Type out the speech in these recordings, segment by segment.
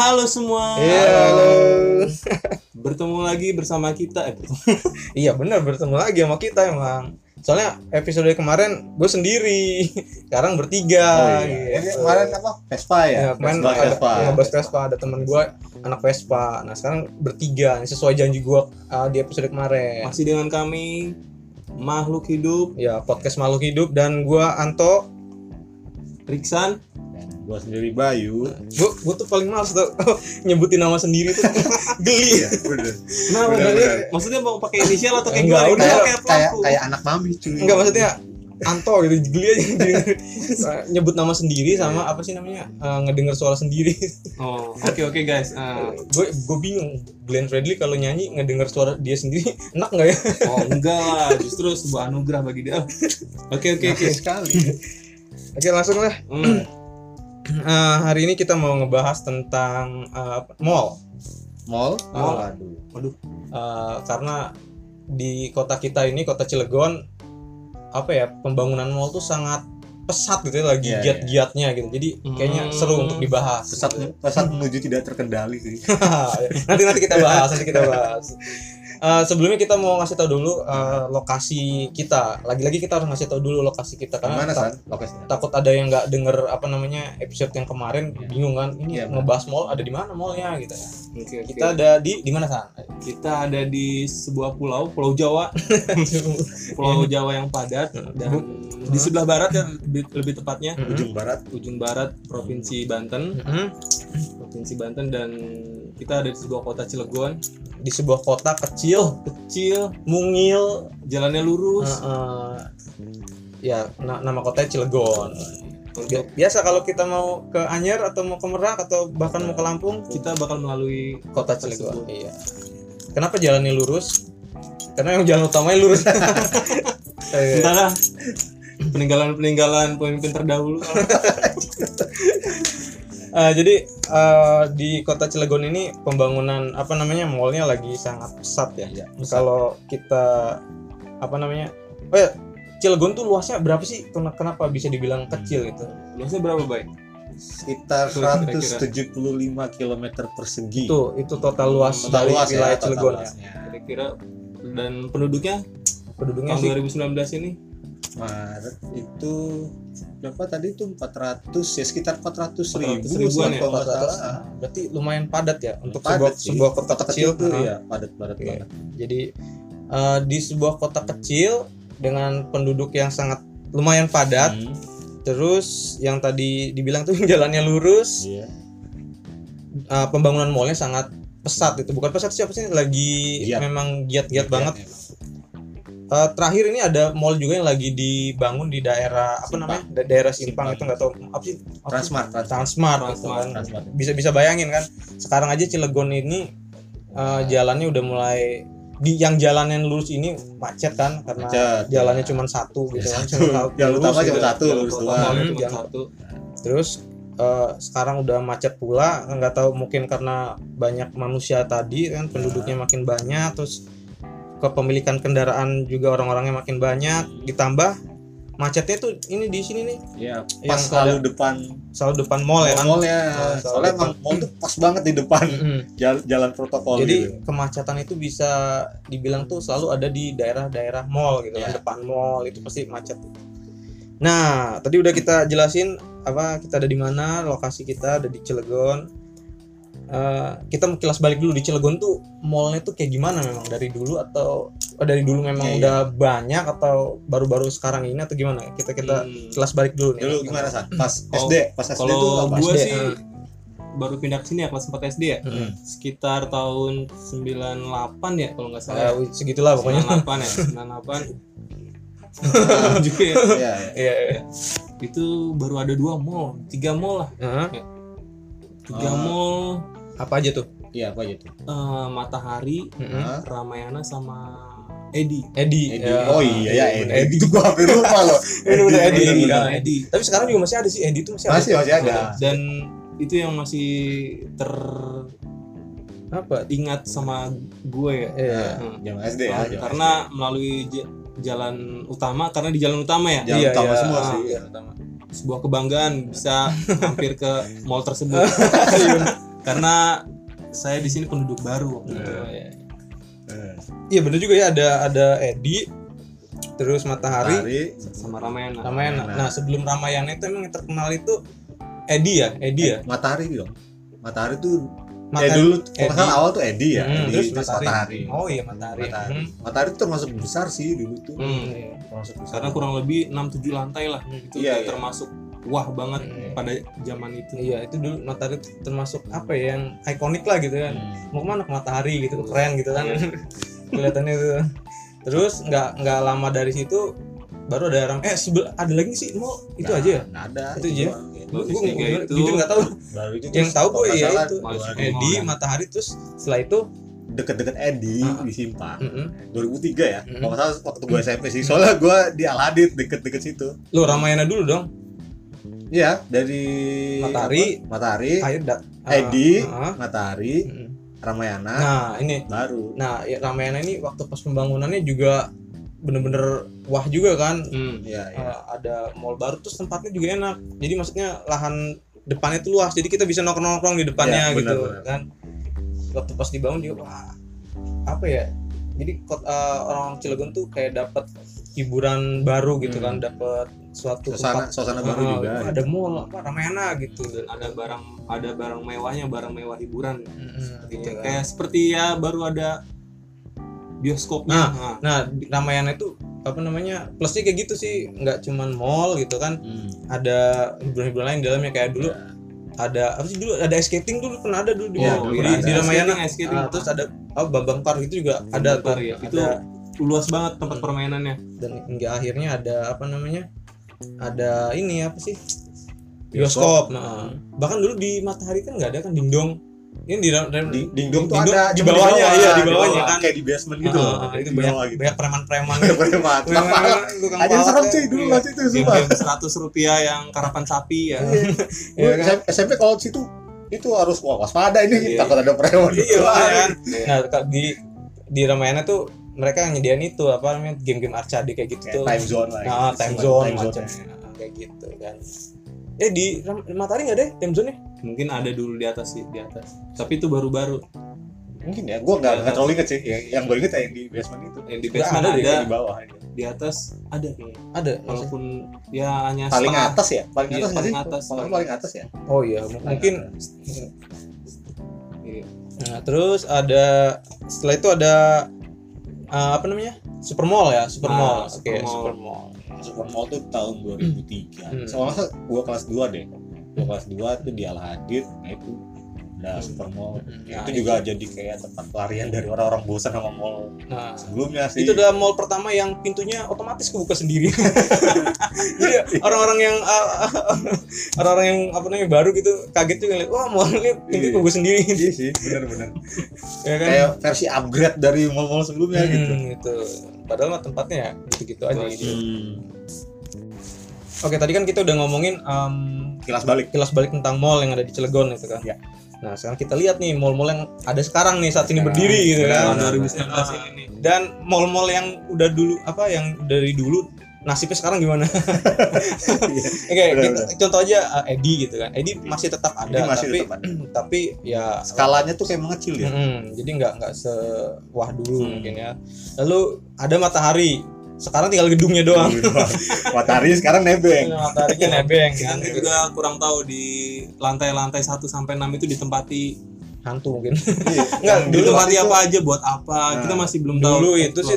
Halo semua. Iya, halo. Bertemu lagi bersama kita. Eh, bertemu. Iya benar bertemu lagi sama kita emang. Soalnya episode kemarin gue sendiri, sekarang bertiga. Oh, iya. Ini gitu. kemarin apa? Vespa ya? Ya, kemarin Vespa, ada, Vespa. ya, ngebahas Vespa, ada teman gue anak Vespa. Nah sekarang bertiga, sesuai janji gue uh, di episode kemarin. Masih dengan kami makhluk hidup Ya podcast makhluk hidup dan gue Anto. Riksan. Gua sendiri Bayu. Gue gue tuh paling males tuh nyebutin nama sendiri tuh geli. Iya, bener. Nah, Bener, maksudnya, bener. maksudnya mau pakai inisial atau kayak Enggak, gimana? udah. Kayak Kayak kayak anak mami cuy. Enggak maksudnya Anto gitu geli aja nyebut nama sendiri sama apa sih namanya uh, ngedenger suara sendiri Oh, oke oke guys. Ah, gue gue bingung Glenn Fredly kalau nyanyi ngedenger suara dia sendiri enak nggak ya oh enggak lah, justru sebuah anugerah bagi dia. Oke oke oke. Oke sekali. oke langsung lah Hmm, Eh, hari ini kita mau ngebahas tentang eh, mall Mall. Mall. Oh, aduh. Waduh. Eh, karena di kota kita ini kota Cilegon apa ya pembangunan mall tuh sangat pesat gitu ya lagi Iya, giat-giatnya gitu jadi kayaknya Hmm. seru untuk dibahas Pesat pesat menuju tidak terkendali sih. nanti nanti kita bahas nanti kita bahas Eh, sebelumnya kita mau ngasih tahu dulu eh, lokasi kita lagi-lagi kita harus ngasih tahu dulu lokasi kita karena Mana ta- san lokasinya? takut ada yang nggak denger apa namanya episode yang kemarin Iya. bingung kan ini Iya, ngebahas mall ada di mana mallnya gitu ya Oke oke. kita ada di di mana san kita ada di sebuah pulau, Pulau Jawa. Pulau Jawa yang padat dan di sebelah barat ya lebih, lebih tepatnya Mhm. Ujung barat. ujung barat provinsi Banten, Mhm. Provinsi Banten dan kita ada di sebuah kota Cilegon, di sebuah kota kecil kecil, mungil jalannya lurus. eh, eh, ya na- nama kotanya Cilegon. Biasa kalau kita mau ke Anyer atau mau ke Merak atau bahkan mau ke Lampung kita bakal melalui kota. Cilegon. Iya. Kenapa jalannya lurus? Karena yang jalan utamanya lurus. Eh, Entahlah. Peninggalan-peninggalan pemimpin terdahulu. eh, jadi eh, di kota Cilegon ini pembangunan apa namanya mallnya lagi sangat pesat ya Iya. kalau kita apa namanya oh ya Cilegon tuh luasnya berapa sih Ken- kenapa bisa dibilang kecil gitu Luasnya berapa baik? Sekitar Tuh, kira-kira. 175 km persegi. itu itu total luas Total dari luas ya, wilayah total Cilegon ya. Kira-kira dan penduduknya penduduknya tahun sih 2019 ini Maret itu berapa tadi itu 400 ya sekitar 400 ribu 400 ribuan ya? kalau nggak 400. salah. berarti lumayan padat ya untuk Padat sebuah sih. sebuah kota kecil tuh Nah, ya padat padat Iya. banget. jadi eh, di sebuah kota kecil dengan penduduk yang sangat lumayan padat Hmm, terus yang tadi dibilang tuh jalannya lurus Iya. eh, pembangunan mallnya sangat pesat itu bukan pesat siapa sih lagi Giat. memang giat-giat banget Iya, Eh, terakhir ini ada mall juga yang lagi dibangun di daerah apa Simpang. namanya Da- daerah Simpang, Simpang. itu nggak tahu apa sih? Transmart, Transmart. Transmart, gitu Transmart, kan. Transmart. bisa bisa bayangin kan sekarang aja Cilegon ini eh, jalannya udah mulai di yang jalan yang lurus ini macet kan karena Macet, jalannya ya. cuma satu gitu kan Satu. cuma Yang lurus utama gitu. cuma satu Jalan lurus doang. cuma satu. terus eh, sekarang udah macet pula nggak tahu mungkin karena banyak manusia tadi kan penduduknya makin banyak terus kepemilikan kendaraan juga orang-orangnya makin banyak ditambah macetnya tuh ini di sini nih Iya, Yang pas selalu depan selalu depan mall ya kan. Oh, selalu Soalnya depan. emang mall tuh pas banget di depan Mm-mm. jalan, jalan protokol Jadi gitu. kemacetan itu bisa dibilang tuh selalu ada di daerah-daerah mall gitu kan Iya. depan mall itu pasti macet. Nah, tadi udah kita jelasin apa kita ada di mana, lokasi kita ada di Cilegon. Eh, kita mau kilas balik dulu di Cilegon tuh mallnya tuh kayak gimana memang dari dulu atau oh, dari dulu memang Iya, udah banyak atau baru-baru sekarang ini atau gimana? Kita kita Hmm. kilas balik dulu nih. Dulu gimana San? Pas Oh, SD, pas SD tuh Kalau gue sih eh. baru pindah ke sini ya kelas 4 SD ya. Mm-mm. Sekitar tahun 98 ya kalau nggak salah. Eh, segitulah pokoknya. 98 ya, 98. juga ya. Iya, iya. Iya, iya. Itu baru ada dua mall, tiga mall lah. Heeh. Tiga Ah. mall Apa aja tuh? Iya, apa aja tuh? eh, Matahari. Hah? Ramayana sama Edi. Edi. Edi. Ya. Oh iya ya Bener, Edi. Itu gua hampir lupa loh. Bener, Edi. Iya. bener. Edi. Tapi sekarang juga masih ada sih Edi itu masih ada. Masih masih ada. Dan itu yang masih teringat Apa? sama gue ya. Iya. Hmm. Zaman SD ya. Nah, zaman karena melalui j- jalan utama karena di jalan utama ya SD. Jalan Iya, utama iya. semua Ah, sih. Iya, pertama. sebuah kebanggaan bisa mampir ke mall tersebut karena saya di sini penduduk baru waktu itu Iya. ya. Eh, Iya bener juga ya ada ada Edi terus Matahari, Matahari, sama Ramayana Ramayana. Ramayana. Nah sebelum Ramayana itu emang yang terkenal itu Edi ya, Edi ya. Matahari dong. Matahari tuh eh Matahari. dulu kalau salah awal tuh Edi ya, Hmm, Edi terus terus Matahari. Matahari. Oh iya Matahari. Matahari. Hmm. Matahari itu termasuk besar sih dulu tuh. Hmm. Iya. Termasuk besar. karena kurang lebih 6-7 lantai lah Hmm. itu Iya, iya. termasuk wah banget Hmm. pada zaman itu Iya itu dulu Matahari itu termasuk apa ya yang ikonik lah gitu kan. Hmm. Mau ke mana ke Matahari gitu keren gitu kan. Iya. Kelihatannya itu. Terus nggak nggak lama dari situ baru ada orang eh sebel, ada lagi sih mau itu Nah, aja ya. Nggak ada. Itu aja? doang, ya. Gue Bagus tiga itu. jujur nggak tahu. Baru itu Yang tahu gue salah itu. Edi Matahari terus setelah itu deket-deket Edi Ah. di Simpang. mm-mm. 2003 ya. Hmm. Kalau salah waktu gue SMP sih. Soalnya gue di Aladit deket-deket situ. lu Ramayana dulu dong. Iya, dari Matahari. apa? Matahari, Air da- Edi, ah, ah. Matahari, Mm-mm. Ramayana, Nah ini baru. Nah, ya, Ramayana ini waktu pas pembangunannya juga bener-bener wah juga kan. Hmm. Iya, iya. Eh, ada mall baru terus tempatnya juga enak. Jadi maksudnya lahan depannya tuh luas. Jadi kita bisa nongkrong-nongkrong di depannya Iya, gitu benar-benar. kan. Waktu pas dibangun juga wah apa ya? Jadi kot- eh, orang Cilegon tuh kayak dapat hiburan baru gitu Hmm. kan, dapat suatu Suasana tempat suasana baru Ah, juga. ada mall apa Ramayana gitu. dan ada barang ada barang mewahnya barang mewah hiburan Gitu. gitu kan. kayak seperti ya baru ada bioskopnya nah, Nah, di Ramayana itu apa namanya plusnya kayak gitu sih nggak cuman mall gitu kan Hmm. ada hiburan-hiburan lain di dalamnya kayak dulu Iya. ada apa sih dulu ada ice skating dulu pernah ada dulu di, Iya, di, di, Ramayana Ice skating, skating. Ah, terus ada oh Bambang Park itu juga ada Bentar tuh ya itu ada luas banget tempat permainannya dan hingga akhirnya ada apa namanya ada ini apa sih Bioskop. bioskop nah bahkan dulu di Matahari kan nggak ada kan dingdong ini di, Di dingdong tuh Dingdong ada di cuma bawahnya, bawah, iya, di bawahnya kan. kayak di basement gitu Ah, loh. ah, itu Di banyak gitu. banyak preman-preman Preman. Tukang Ada yang serem palak cuy ya. dulu Iya. lah situ sumpah. seratus rupiah yang karapan sapi ya Iya. Iya Gua kan? SMP kalau di situ itu harus wah waspada ini Iya. takut ada preman. iya kan Iya. nah di di Ramayana tuh mereka nyediain itu apa namanya game-game arcade kayak gitu Kayak tuh time zone lah. nah gitu. time zone time zone. macamnya kayak gitu kan eh di Matahari nggak ada ya time zone nya mungkin ada dulu di atas sih di atas tapi itu baru-baru Mungkin ya, gua nggak nggak terlalu inget sih. Yang, yang gue inget yang di basement itu. yang di basement ada ada, deh, Di bawah aja. di atas ada ada walaupun ya hanya Paling setengah atas ya? Paling Iya, atas nggak paling sih? atas. Paling paling atas ya? oh iya mungkin Iya. nah terus ada setelah itu ada uh, apa namanya super mall ya super Ah, mall oke Super Mall. super mall Super Mall tuh tahun 2003. Hmm. Soalnya gua kelas 2 deh. Gua kelas 2 tuh di Al Hadid, nah itu ada Super Mall. Hmm. itu Nah, juga jadi kayak tempat pelarian dari orang-orang bosan sama mall nah sebelumnya sih. itu adalah mall pertama yang pintunya otomatis kebuka sendiri jadi orang-orang yang uh, orang-orang yang apa namanya baru gitu kaget juga lihat wah mall ini pintu Iya. kebuka sendiri Iya sih, benar-benar. ya kan Kayak versi upgrade dari mall-mall sebelumnya Hmm, gitu. gitu. Padahal mah tempatnya ya gitu-gitu aja Gitu. Hmm. Oke, tadi kan kita udah ngomongin em, Kilas balik. kilas balik tentang mall yang ada di Cilegon gitu kan. Ya. Nah, sekarang kita lihat nih mall-mall yang ada sekarang nih saat ini Sekarang. berdiri gitu kan. Benar, tahun 2019 ini nih Dan mall-mall yang udah dulu apa yang dari dulu nasibnya sekarang gimana? Oke, kita- contoh aja uh, Edi gitu kan. Edi masih tetap ada, masih tapi tetap ada. tapi ya Skalanya tuh kayak mengecil ya. Mm-mm, jadi nggak nggak sewah dulu Hmm. mungkin ya. Lalu ada matahari. Sekarang tinggal gedungnya doang. Matahari sekarang nebeng. Mataharinya nebeng kan. juga kurang tahu di lantai-lantai 1 sampai 6 itu ditempati Hantu mungkin. Iya. Enggak, Yang dulu itu- apa aja buat apa Nah, kita masih belum tahu Dulu itu sih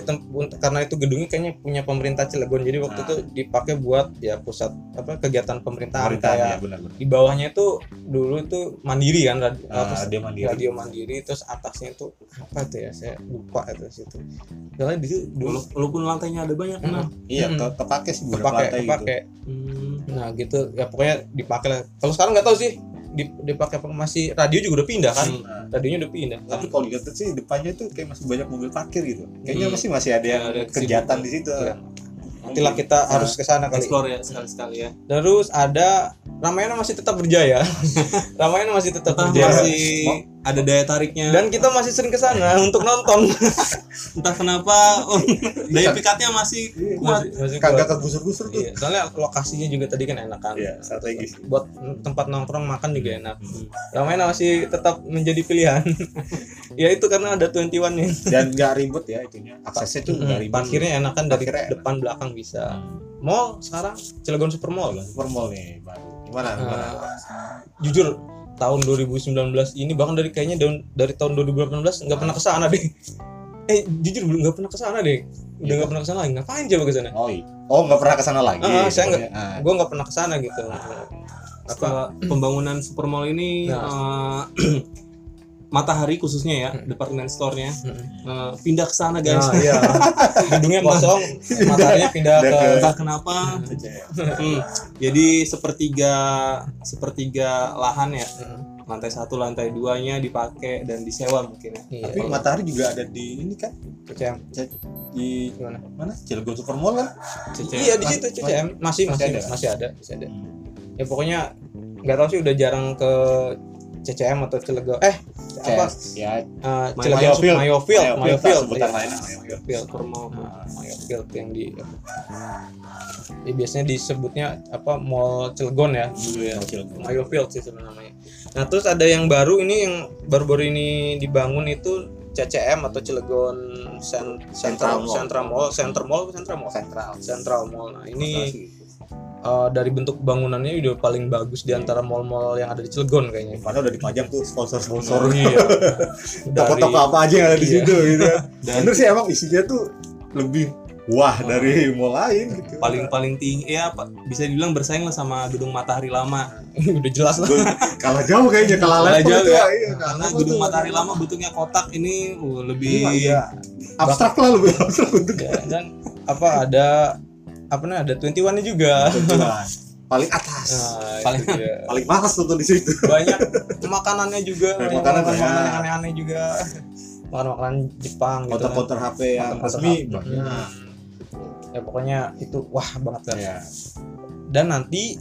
karena itu gedungnya kayaknya punya pemerintah Cilegon. Jadi waktu Nah. itu dipakai buat ya pusat apa kegiatan pemerintahan ya kayak benar-benar. di bawahnya itu dulu itu mandiri kan radio, Nah, apa, dia mandiri. radio mandiri terus atasnya itu apa tuh ya saya lupa itu situ. Soalnya di situ dulu Wala- walaupun lantainya ada banyak Mm. nah Iya, Hmm. kepake sih beberapa kepake lantai kepake. Hmm, Nah gitu ya pokoknya dipakai lah. Kalau sekarang nggak tahu sih dipakai apa masih radio juga udah pindah kan? Hmm. Nah, Radionya udah pindah. tapi kalau dilihat sih depannya tuh kayak masih banyak mobil parkir gitu. Kayaknya Hmm. masih masih ada yang Ada kegiatan di situ. Iya. Nantilah kita harus ke sana kali. explore ya sekali-sekali ya Terus ada Ramayana masih tetap berjaya. Ramayana masih tetap tetap berjaya. masih ada daya tariknya Dan kita masih sering ke sana untuk nonton. entah kenapa oh, daya pikatnya masih kuat Masih kagak kegusur-gusur tuh Iya, soalnya lokasinya juga tadi kan enak kan. iya strategis Buat tempat nongkrong makan juga enak. Ramayana masih tetap menjadi pilihan. ya itu karena ada 21 nya. dan nggak ribet ya itunya aksesnya tuh nggak ribet Parkirnya enak kan dari Parkirnya enak. depan belakang bisa. Mall sekarang Cilegon Super Mall kan. super mall nih baru gimana gimana Jujur tahun 2019 ini bahkan dari kayaknya dari, dari tahun 2018 nggak pernah ke sana deh. Eh jujur belum nggak pernah ke sana deh. Udah Iya. nggak pernah ke sana lagi. Ngapain coba ke sana? oh iya. oh nggak pernah ke sana lagi Ah, saya nggak- Ah. Gua nggak pernah ke sana gitu. Apa? setelah pembangunan supermall ini Nah. eh, matahari khususnya ya Hmm. department store-nya Mm. eh, pindah ke sana guys Nah, iya. Gedungnya kosong, matanya pindah ke ke- entah kenapa Hmm, jadi sepertiga sepertiga lahan ya Mm. lantai satu lantai duanya dipakai dan disewa mungkin ya Iya. tapi matahari juga ada di ini kan CCM. di Gimana? mana Cilegon Super Mall kan Cece. Iya di situ CCM masih Masih masih ada? masih ada masih ada. Ya pokoknya nggak tahu sih udah jarang ke CCM atau Cilegon. Eh apa? ya Uh, Mayo- Cilegon Mayofield. Mayofield, Mayofield, sebutan iya. lainnya Mayofield. Nah, Mayofield yang di ya, biasanya disebutnya apa Mall Cilegon ya ya. Cilegon. Mayofield sih sebenarnya namanya. Nah terus ada yang baru ini yang baru-baru ini dibangun itu CCM atau Cilegon Cen- Central Central Mall. Central Mall, Central Mall, Central Central Mall. Nah ini. Uh, dari bentuk bangunannya udah paling bagus di antara mall-mall yang ada di Cilegon kayaknya. mana udah dipajang tuh sponsor-sponsor Iya. toko-toko apa aja yang ada di Iya. situ gitu Dan- bener sih emang isinya tuh lebih wah dari mall lain gitu paling paling tinggi ya Pak, bisa dibilang bersaing lah sama gedung matahari lama udah jelas lah. kalah jauh kayaknya kalah Kalah jauh ya. iya, karena gedung matahari lama bentuknya kotak ini uh, lebih Iya, iya. abstrak lah lebih abstrak bentuknya Ya, dan apa ada apa namanya ada 21 nya juga. Kebetulan. paling atas. Nah, Paling- itu dia. paling mahal tuh di situ. Banyak makanannya juga. Banyak makanan makanan yang aneh-aneh juga. Makan makanan Jepang gitu kan. counter-counter HP yang resmi banyak. Hmm. ya pokoknya itu wah banget kan ya. Dan nanti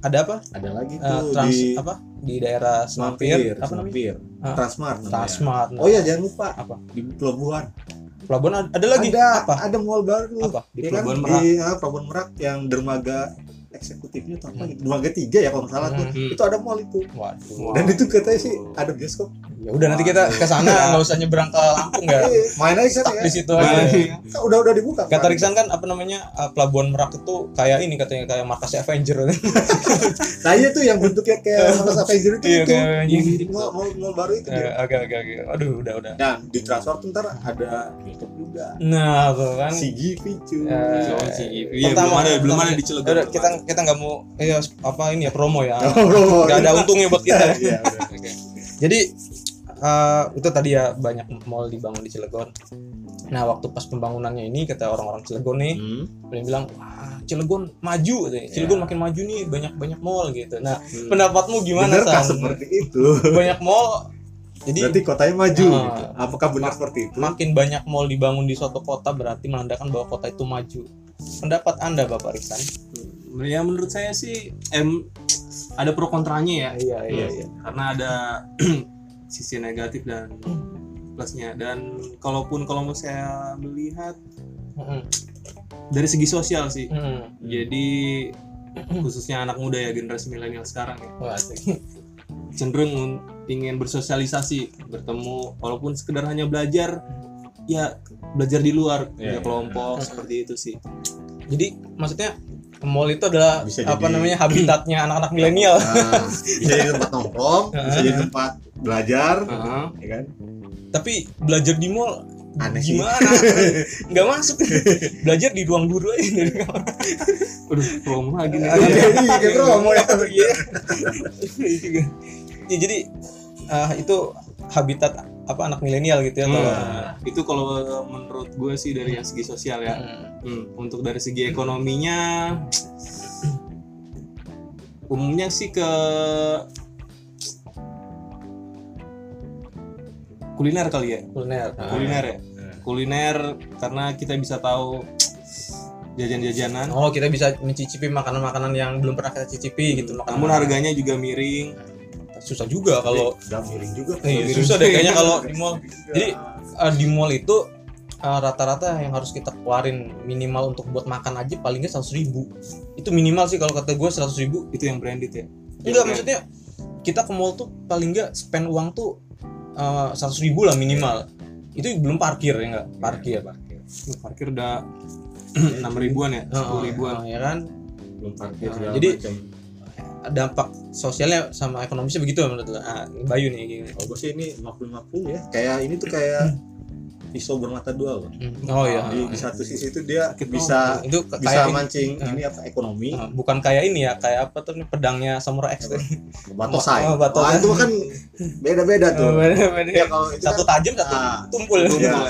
ada apa? Ada lagi Eh, tuh trans di apa? Di daerah Semampir Semampir apa namanya? Semampir Ah. Transmart namanya. Transmart. Oh iya jangan lupa. Apa? di Pelabuhan pelabuhan ada, lagi? Ada apa? ada mall baru. Apa? Di Iya kan? Pelabuhan Merak. di ah, Pelabuhan Merak yang dermaga eksekutifnya atau apa? Hmm. gitu dermaga tiga ya kalau nggak salah tuh. Hmm. itu ada mall itu. Waduh. Dan itu katanya sih ada bioskop ya udah nanti kita ke sana nggak usah nyebrang ke Lampung ya Eh, main aja stuck kan di ya situ Nah, aja. Kan udah udah dibuka Kata kemarin. Riksan kan apa namanya uh, Pelabuhan Merak itu kayak ini katanya kayak markas Avenger nah iya tuh yang bentuknya kayak Mas Avenger itu Iya, itu kayak anjing. mall, mall, mall baru itu Eh, dia. Oke oke oke. Aduh udah udah. dan di transfer tuh ntar ada bioskop juga Nah tuh kan. Eh, si Givi. Iya, belum Pertama- ada belum ada di Cilegon. Kita kita nggak mau eh, apa ini ya promo ya. Oh, Gak ada untungnya buat kita. Iya, udah. Oke. Jadi eh, itu tadi ya banyak mall dibangun di Cilegon. Nah waktu pas pembangunannya ini kata orang-orang Cilegon nih, Hmm. dia bilang wah Cilegon maju, katanya. Cilegon Ya. makin maju nih banyak banyak mall gitu. Nah Hmm. pendapatmu gimana Benarkah San? seperti itu? Banyak mall, jadi Berarti kotanya maju. Ah. gitu. Apakah benar seperti itu? makin banyak mall dibangun di suatu kota berarti menandakan bahwa kota itu maju. Pendapat anda Bapak Riksan? Ya menurut saya sih em ada pro kontranya ya. Iya iya, Karena ada sisi negatif dan plusnya dan kalaupun kalau mau saya melihat dari segi sosial sih. Hmm. Jadi khususnya anak muda ya generasi milenial sekarang ya Wah, asik. cenderung ingin bersosialisasi, bertemu walaupun sekedar hanya belajar ya belajar di luar Iya, ya, iya. kelompok Hmm. seperti itu sih. Jadi maksudnya mall itu adalah Bisa apa jadi- namanya habitatnya anak-anak milenial. Nah, bisa jadi tempat nongkrong, bisa jadi tempat belajar, Heeh. ya kan? Tapi belajar di mall Aneh sih. gimana? Nggak masuk. belajar di ruang guru aja dari kamar. Aduh, promo lagi nih. Jadi kayak promo ya. Iya. Iya. Ya, jadi ah, itu habitat apa anak milenial gitu ya. Hmm, atau- itu kalau menurut gue sih dari segi sosial ya. Hmm. Hmm, untuk dari segi ekonominya umumnya sih ke kuliner kali ya? Kuliner. kuliner ya? Nah. kuliner karena kita bisa tahu jajan-jajanan. Oh kita bisa mencicipi makanan-makanan yang belum pernah kita cicipi gitu makanan namun harganya juga miring. Susah juga kalau Udah miring juga. Iya, susah deh kayaknya kalau di mall. Jadi, eh, di mall itu eh, rata-rata yang harus kita keluarin minimal untuk buat makan aja paling nggak seratus ribu. Itu minimal sih kalau kata gue seratus ribu. Itu yang branded ya? Enggak maksudnya kita ke mall tuh paling nggak spend uang tuh seratus ribu lah minimal. Itu belum parkir ya nggak? Parkir. Parkir. Parkir udah enam ribuan ya? Sepuluh ribuan. ya kan? Belum parkir Nah, jadi- macam. dampak sosialnya sama ekonomisnya begitu ya menurut lo? Ah, Bayu nih gini. kalau gue sih ini 50-50 ya. Kayak ini tuh kayak pisau bermata dua loh oh iya di, di satu sisi itu dia Sakit bisa itu bisa kayak ini, mancing Ah. ini apa ekonomi ah, bukan kayak ini ya kayak apa tuh pedangnya samurai X batosai Oh, batosai. Wah, itu kan beda-beda tuh Oh, beda-beda. ya kalau itu satu kan, tajam satu Ah, tumpul ya.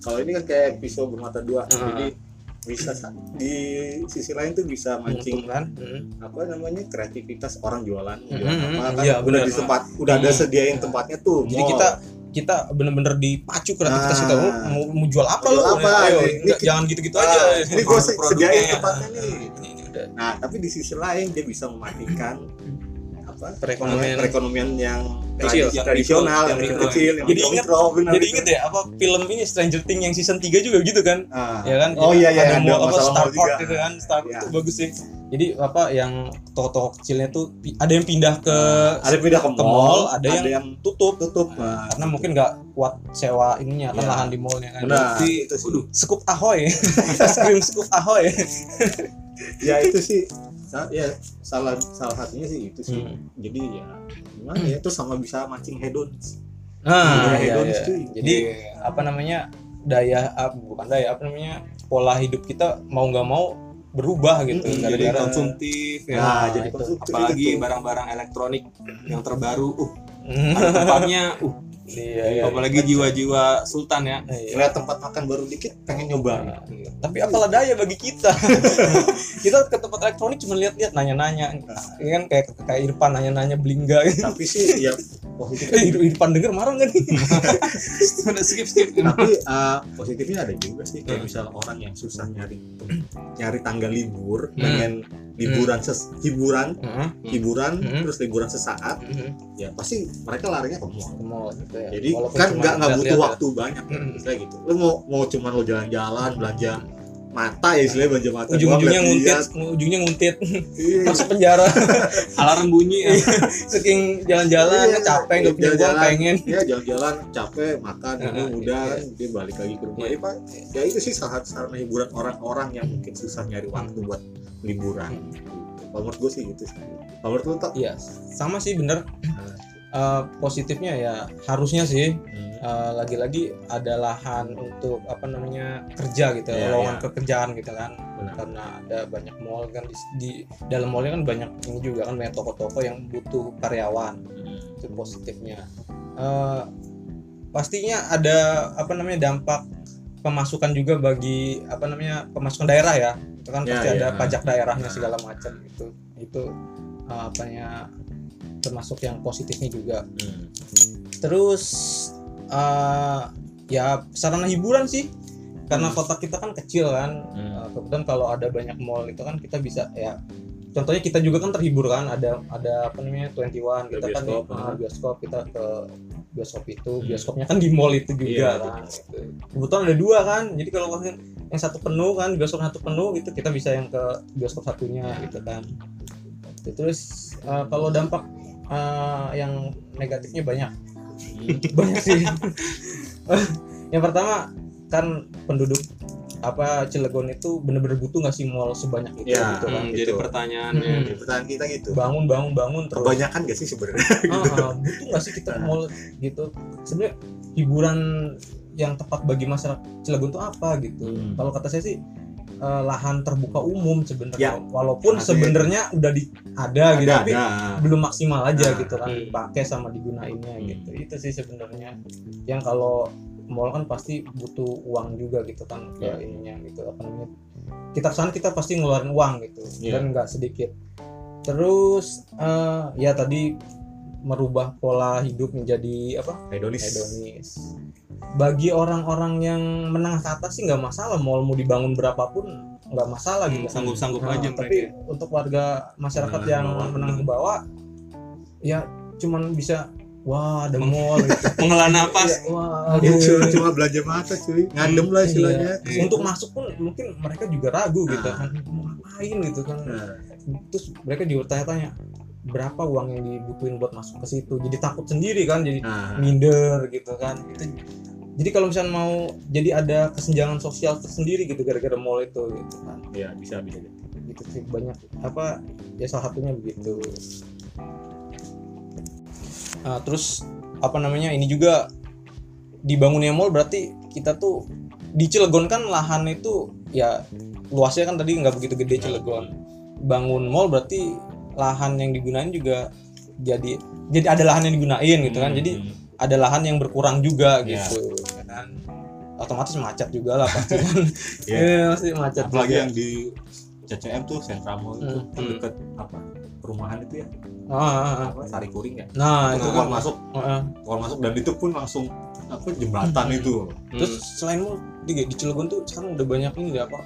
kalau ini kan kayak pisau bermata dua Ah. jadi bisa sa- di sisi lain tuh bisa mancing Untung kan Hmm. apa namanya kreativitas orang jualan Hmm, jualan hmm, apa kan iya, udah benar. di tempat udah ada Hmm. sediain tempatnya tuh jadi mall. kita kita bener-bener dipacu kreativitas Ah. kita Oh, mau, mau jual apa Jual lu apa? ayo Ini- enggak, jangan gitu-gitu Ah, aja ini gue sediain ya. tempatnya nih nah tapi di sisi lain dia bisa mematikan apa? Perekonomian perekonomian yang Kecil. tradisi- tradisional Yang yang kecil. yang yang Jadi benar jadi inget ya apa film ini Stranger Things yang season 3 juga gitu kan? Ah. ya kan? Oh iya iya ada ada apa Starport gitu kan? Starport Iya. itu bagus sih. Jadi apa yang toko-toko kecilnya tuh ada yang pindah ke ada pindah ke ke mall, ada ada, yang yang tutup tutup. Nah, Nah, karena mungkin nggak kuat sewa ininya kan lahan di mallnya kan. Berarti, itu sih. waduh, Scoop Ahoy. Es krim Scoop Ahoy. Ya itu sih ya salah salah satunya sih itu sih Hmm. jadi ya gimana ya itu sama bisa mancing hedon nah hedonis, iya. cuy. jadi Iya. apa namanya daya ah, bukan daya apa namanya pola hidup kita mau nggak mau berubah gitu Mm-mm, jadi gara-gara konsumtif ya nah, Nah, jadi konsumtif apalagi barang-barang elektronik yang terbaru uh Hmm, tempatnya uh iya, iya. apalagi jiwa-jiwa sultan ya. Iya. tempat makan baru dikit pengen nyoba Nah, tapi apalah daya bagi kita? Kita ke tempat elektronik cuma lihat-lihat nanya-nanya. Ini kan kayak kayak Irfan nanya-nanya Blingga tapi sih ya positif. Eh Irfan denger marah nggak nih? Udah skip skip. Tapi uh, positifnya ada juga sih kayak Hmm. misalnya orang yang susah nyari nyari tanggal libur Hmm. pengen liburan ses hiburan Heeh, hiburan Hmm. terus liburan sesaat ya pasti mereka larinya ke mall. Ke mall gitu ya. jadi Walaupun kan nggak nggak butuh ya. waktu banyak kan Hmm. misalnya gitu lu mau mau cuman lo jalan-jalan belanja mata ya istilahnya belanja mata ujung-ujungnya nguntit ujungnya nguntit Iya. masuk penjara alarm bunyi ya saking jalan-jalan Iya, capek nggak punya uang jalan-jalan. pengen ya jalan-jalan capek makan minum udah iya. kan dia balik lagi ke rumah Iya. ya, Pak. ya itu sih salah satu sarana hiburan orang-orang yang mungkin susah nyari waktu buat liburan kalau menurut gue sih gitu sih kalau menurut lu tak iya sama sih bener Eh, positifnya ya harusnya sih eh, lagi-lagi ada lahan untuk apa namanya kerja gitu Iya, lowongan iya. pekerjaan gitu kan Benar. karena ada banyak mall kan di, di dalam mallnya kan banyak ini juga kan banyak toko-toko yang butuh karyawan itu positifnya Eh, pastinya ada apa namanya dampak pemasukan juga bagi apa namanya pemasukan daerah ya itu kan Ya, pasti ada ya. pajak daerahnya Nah. segala macam itu itu eh, apanya termasuk yang positifnya juga Hmm. terus eh, ya sarana hiburan sih karena Hmm. kota kita kan kecil kan Hmm. Eh, kebetulan kalau ada banyak mall itu kan kita bisa ya contohnya kita juga kan terhibur kan ada ada apa namanya 21 kita kan bioskop, ah. bioskop kita ke bioskop itu Hmm. bioskopnya kan di mall itu juga Iya, kan gitu. kebetulan ada dua kan jadi kalau yang satu penuh kan bioskop satu penuh gitu kita bisa yang ke bioskop satunya gitu kan terus eh, kalau dampak eh, yang negatifnya banyak. Banyak sih. Yang pertama kan penduduk apa Cilegon itu bener-bener butuh nggak sih mall sebanyak itu Ya, gitu kan? Hmm, gitu. jadi pertanyaannya. Hmm. Jadi pertanyaan kita gitu. Bangun bangun bangun terus. Kebanyakan gak sih sebenarnya? Ah, ah, butuh nggak sih kita mall gitu? Sebenarnya hiburan yang tepat bagi masyarakat Cilegon itu apa gitu? Hmm. kalau kata saya sih eh, lahan terbuka umum sebenarnya Ya. walaupun Ada sebenarnya udah di ada, gitu ada tapi ada belum maksimal aja Nah, gitu kan hmm. dipakai sama digunainnya Hmm. gitu itu sih sebenarnya yang kalau mall kan pasti butuh uang juga gitu kan ke Iya. ininya gitu apa namanya kita ke sana kita pasti ngeluarin uang gitu Iya. dan nggak sedikit terus eh, ya tadi merubah pola hidup menjadi apa hedonis hedonis bagi orang-orang yang menengah ke atas sih nggak masalah mall mau dibangun berapapun nggak masalah gitu. Sanggup-sanggup Nah, aja tapi mereka untuk warga masyarakat Menengah yang bawah. menengah ke bawah ya cuman bisa wah ada mall gitu. Menghela napas Ya, wah Ya, aduh. cuma, belanja mata cuy. Ngadem lah istilahnya. Iya. untuk masuk pun mungkin mereka juga ragu gitu Nah. kan. Mau ngapain gitu kan. Nah, terus mereka juga tanya-tanya berapa uang yang dibutuhin buat masuk ke situ? Jadi takut sendiri kan jadi nah, minder gitu kan. Itu- jadi kalau misalnya mau jadi ada kesenjangan sosial tersendiri gitu gara-gara mall itu gitu kan. Ya bisa bisa. Gitu sih banyak. Apa ya salah satunya begitu. Nah, terus apa namanya ini juga dibangunnya mall berarti kita tuh di Cilegon kan lahan itu ya luasnya kan tadi nggak begitu gede Cilegon. bangun mall berarti lahan yang digunain juga jadi jadi ada lahan yang digunain gitu kan. Jadi Hmm. ada lahan yang berkurang juga Ya. gitu. ya kan otomatis macet juga lah pasti kan Ya. Iya, pasti macet apalagi juga. yang di CCM tuh Central Mall itu Hmm. kan deket apa perumahan itu ya Ah, ah, ah. apa Sari Kuring ya nah itu itu keluar kan masuk Ah, ah. keluar masuk dan itu pun langsung apa jembatan Hmm. itu Terus selain mall di, di Cilegon tuh sekarang udah banyak ini deh apa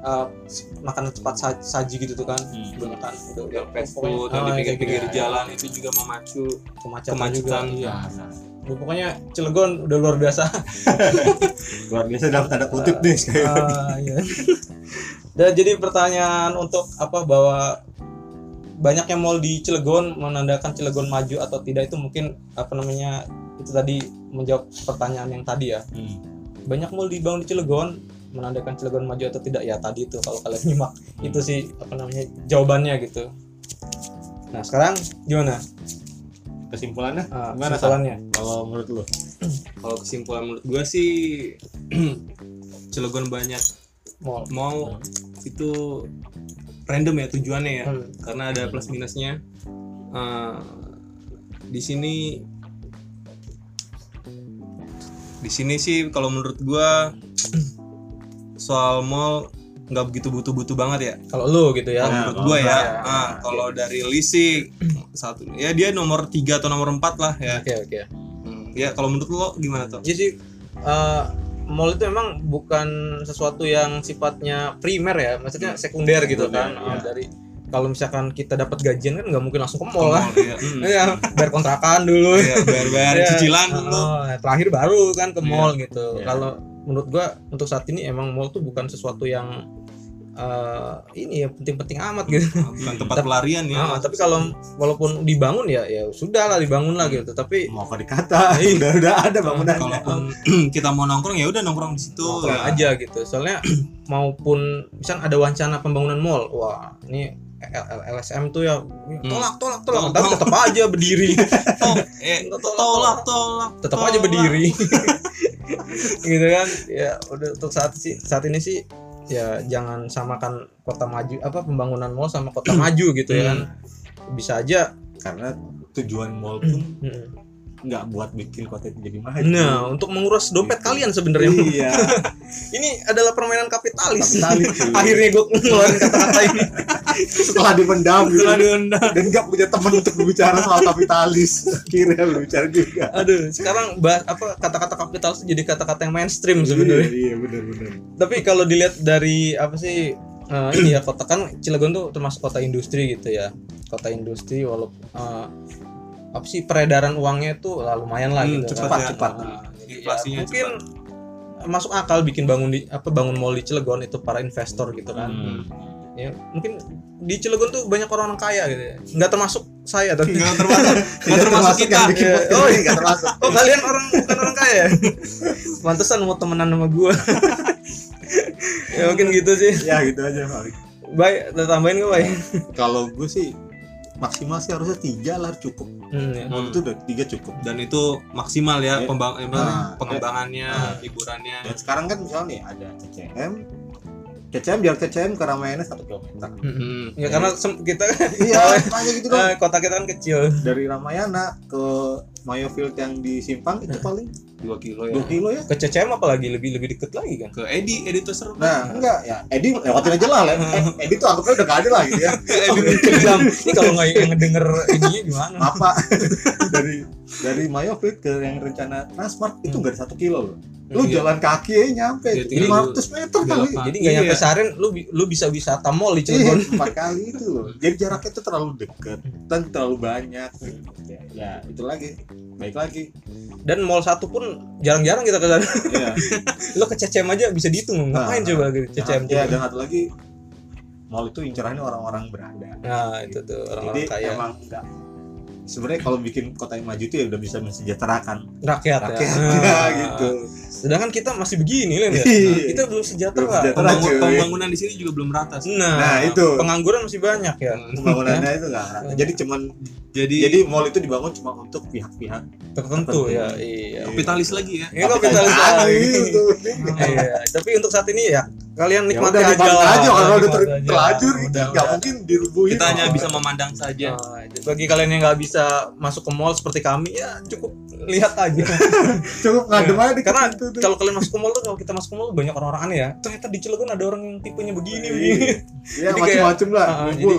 uh, makanan cepat sa- saji gitu tuh kan Hmm. kan udah udah yang fast food yang di pinggir-pinggir gitu. jalan itu juga memacu kemacetan, kemacetan. juga iya. Nah, Udah, pokoknya Cilegon udah luar biasa luar biasa dalam tanda kutip nih sekali lagi. Ah, iya. dan jadi pertanyaan untuk apa bahwa banyaknya mall di Cilegon menandakan Cilegon maju atau tidak itu mungkin apa namanya itu tadi menjawab pertanyaan yang tadi ya Hmm. banyak mall dibangun di Cilegon menandakan Cilegon maju atau tidak ya tadi itu kalau kalian nyimak itu sih apa namanya jawabannya gitu nah sekarang gimana kesimpulannya? Ah, Gimana, kesimpulannya. Kalau menurut lu? Kalau kesimpulan menurut gua sih Cilegon banyak mall. Mau itu random ya tujuannya ya. Hmm. karena ada plus minusnya. Eh, di sini di sini sih kalau menurut gua soal mall nggak begitu butuh-butuh banget ya kalau lu gitu ya Nah, menurut gua ya ya. Ah, kalau dari list sih satu ya dia nomor tiga atau nomor empat lah ya oke oke Hmm, ya kalau menurut lo gimana tuh jadi sih eh, mall itu emang bukan sesuatu yang sifatnya primer ya maksudnya sekunder gitu kan ya. Ah, dari kalau misalkan kita dapat gajian kan nggak mungkin langsung ke mall kan ya. Hmm. ya bayar kontrakan dulu Ya, bayar-bayar Ya, cicilan oh, dulu terakhir baru kan ke Iya. mall gitu. Iya. Kalau menurut gua untuk saat ini emang mall tuh bukan sesuatu yang eh, ini ya penting-penting amat gitu. bukan tempat Tapi- pelarian ya Ah, tapi kalau walaupun dibangun ya ya sudah lah dibangun lah gitu. Tapi mau apa dikata udah udah ada bangunannya kalaupun kita mau nongkrong ya udah nongkrong di situ nongkrong ya. aja gitu. Soalnya maupun misal ada wacana pembangunan mall, wah ini LSM tuh ya tolak tolak tolak, Tolak, tapi tolak. tetap aja berdiri. Eh, tolak tolak tetap aja tolak. berdiri gitu kan ya udah untuk saat sih saat ini sih ya jangan samakan kota maju apa pembangunan mall sama kota maju gitu ya kan bisa aja karena tujuan mall pun. Nggak buat bikin kota itu jadi maju nah untuk menguras dompet kalian sebenarnya. Iya. Ini adalah permainan kapitalis. Kapitalis, cuy. akhirnya gue ngeluarin kata-kata ini. Setelah dipendam gitu. Setelah diundang dan nggak punya teman untuk berbicara soal kapitalis. Akhirnya berbicara juga. Aduh sekarang bahas apa kata-kata kapitalis jadi kata-kata yang mainstream iya sebenarnya. iya benar benar. Tapi kalau dilihat dari apa sih eh, ini ya kota kan Cilegon tuh termasuk kota industri gitu ya. Kota industri walaupun eh, apa sih peredaran uangnya tuh lah lumayan lah Hmm, gitu. cepat kan. ya. cepat. Nah, ya, mungkin masuk akal bikin bangun di apa bangun mall di Cilegon itu para investor gitu kan. Hmm. ya mungkin di Cilegon tuh banyak orang, -orang kaya gitu ya. Nggak termasuk saya tapi nggak termasuk. Nggak termasuk kita. Iya. podcast Oh, ini nggak termasuk. Oh kalian orang bukan orang kaya? Pantesan mau temenan sama gua. Ya mungkin gitu sih. Ya gitu aja baik tambahin gak baik kalau gue sih maksimal sih harusnya tiga lah cukup. Hmm, ya. mall itu udah tiga cukup. Dan itu maksimal ya Ya. pembang Nah, pengembangannya nah. hiburannya. Dan sekarang kan misalnya nih ada CCM CCM jarak CCM ke Ramayana satu kilometer. Hmm. ya karena sem- kita iya makanya gitu dong kota kita kan kecil. Dari Ramayana ke Mayofield yang di Simpang itu paling dua kilo ya dua kilo ya ke CCM apalagi lebih lebih deket lagi kan ke Edi Edi tuh seru nah enggak ya Edi lewatin aja lah Lem. Eh, Edi tuh anggapnya udah gak ada lah gitu ya jam ini kalau nggak yang ngedenger ininya gimana apa dari dari Mayofit ke yang rencana Transmart itu nggak ada satu kilo loh lu Iya. jalan kaki aja nyampe Ya, tinggal 500 meter kali. Jadi nggak nyampe Iya. seharian lu bi- lu bisa wisata mall di Iya, Cilegon. empat kali itu loh. Jadi jaraknya itu terlalu dekat dan terlalu banyak. Ya, ya, itu lagi. Baik lagi. Dan mall satu pun jarang-jarang kita ke sana. Iya. lu ke CCM aja bisa dihitung. Ngapain Nah, coba gitu CCM? ya, coba? dan satu lagi mall itu incerannya orang-orang berada. Nah, itu tuh Jadi orang-orang kaya emang enggak sebenarnya kalau bikin kota yang maju itu ya udah bisa mensejahterakan rakyat, rakyat ya. ya, Nah, gitu. Sedangkan kita masih begini ya. Iya. kita belum sejahtera. Belum sejahtera. Pembangun- pembangunan di sini juga belum rata sih. Nah, Nah, itu. pengangguran masih banyak ya. Pembangunannya itu enggak rata. Jadi cuman Jadi, jadi mall itu dibangun cuma untuk pihak-pihak Tertentu Tertentu. ya. Iya. kapitalis lagi ya. Ini kapitalis lagi. Gitu. Iya, tapi untuk saat ini ya kalian Ya nikmati udah aja nikmatin lah. aja kalau udah ter- aja. terlanjur nggak mungkin dirubuhin Kita hanya bisa memandang saja. Nah, bagi kalian yang nggak bisa masuk ke mall seperti kami ya cukup lihat aja. cukup ngadem aja di Karena kalau kalian masuk ke mall tuh kalau kita masuk ke mall banyak orang-orang aneh ya. Ternyata di Cilegon ada orang yang tipenya begini begini. Iya, Jadi macam-macam lah. Ah, ah, ngumpul.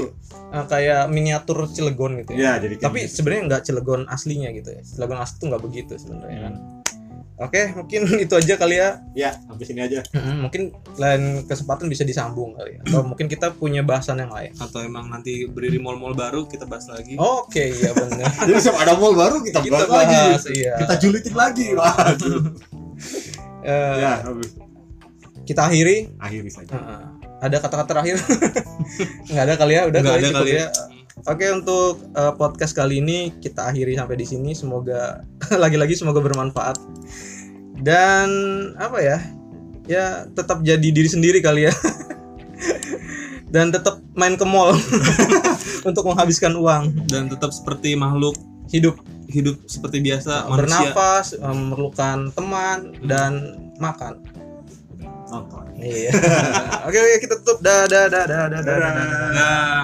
Nah, kayak miniatur Cilegon gitu ya. Iya, jadi Tapi gitu. sebenarnya nggak Cilegon aslinya gitu ya. Cilegon asli tuh nggak begitu sebenarnya kan. Oke, mungkin itu aja kali ya. ya sampai sini aja. Mm-mm, mungkin lain kesempatan bisa disambung kali ya. Atau mungkin kita punya bahasan yang lain. Atau emang nanti berdiri mall-mall baru kita bahas lagi. Oke, iya benar. Jadi setiap ada mall baru kita, kita bahas, lagi. bahas, iya. Kita julitin lagi. Waduh. Eh, ya, habis. Kita akhiri. akhiri saja. Heeh. ada kata-kata terakhir? Nggak ada kali ya, udah Nggak kali ada kali ya. Oke, untuk eh, podcast kali ini kita akhiri sampai di sini. Semoga lagi-lagi semoga bermanfaat. Dan apa ya? Ya tetap jadi diri sendiri kali ya. Dan tetap main ke mall untuk menghabiskan uang. Dan tetap seperti makhluk Hidup hidup seperti biasa manusia. bernafas, eh, memerlukan teman dan makan. Nonton. Iya. Oke, oke kita tutup. Dah, dah, dah, dah, dah, dah, dah, dah. Nah,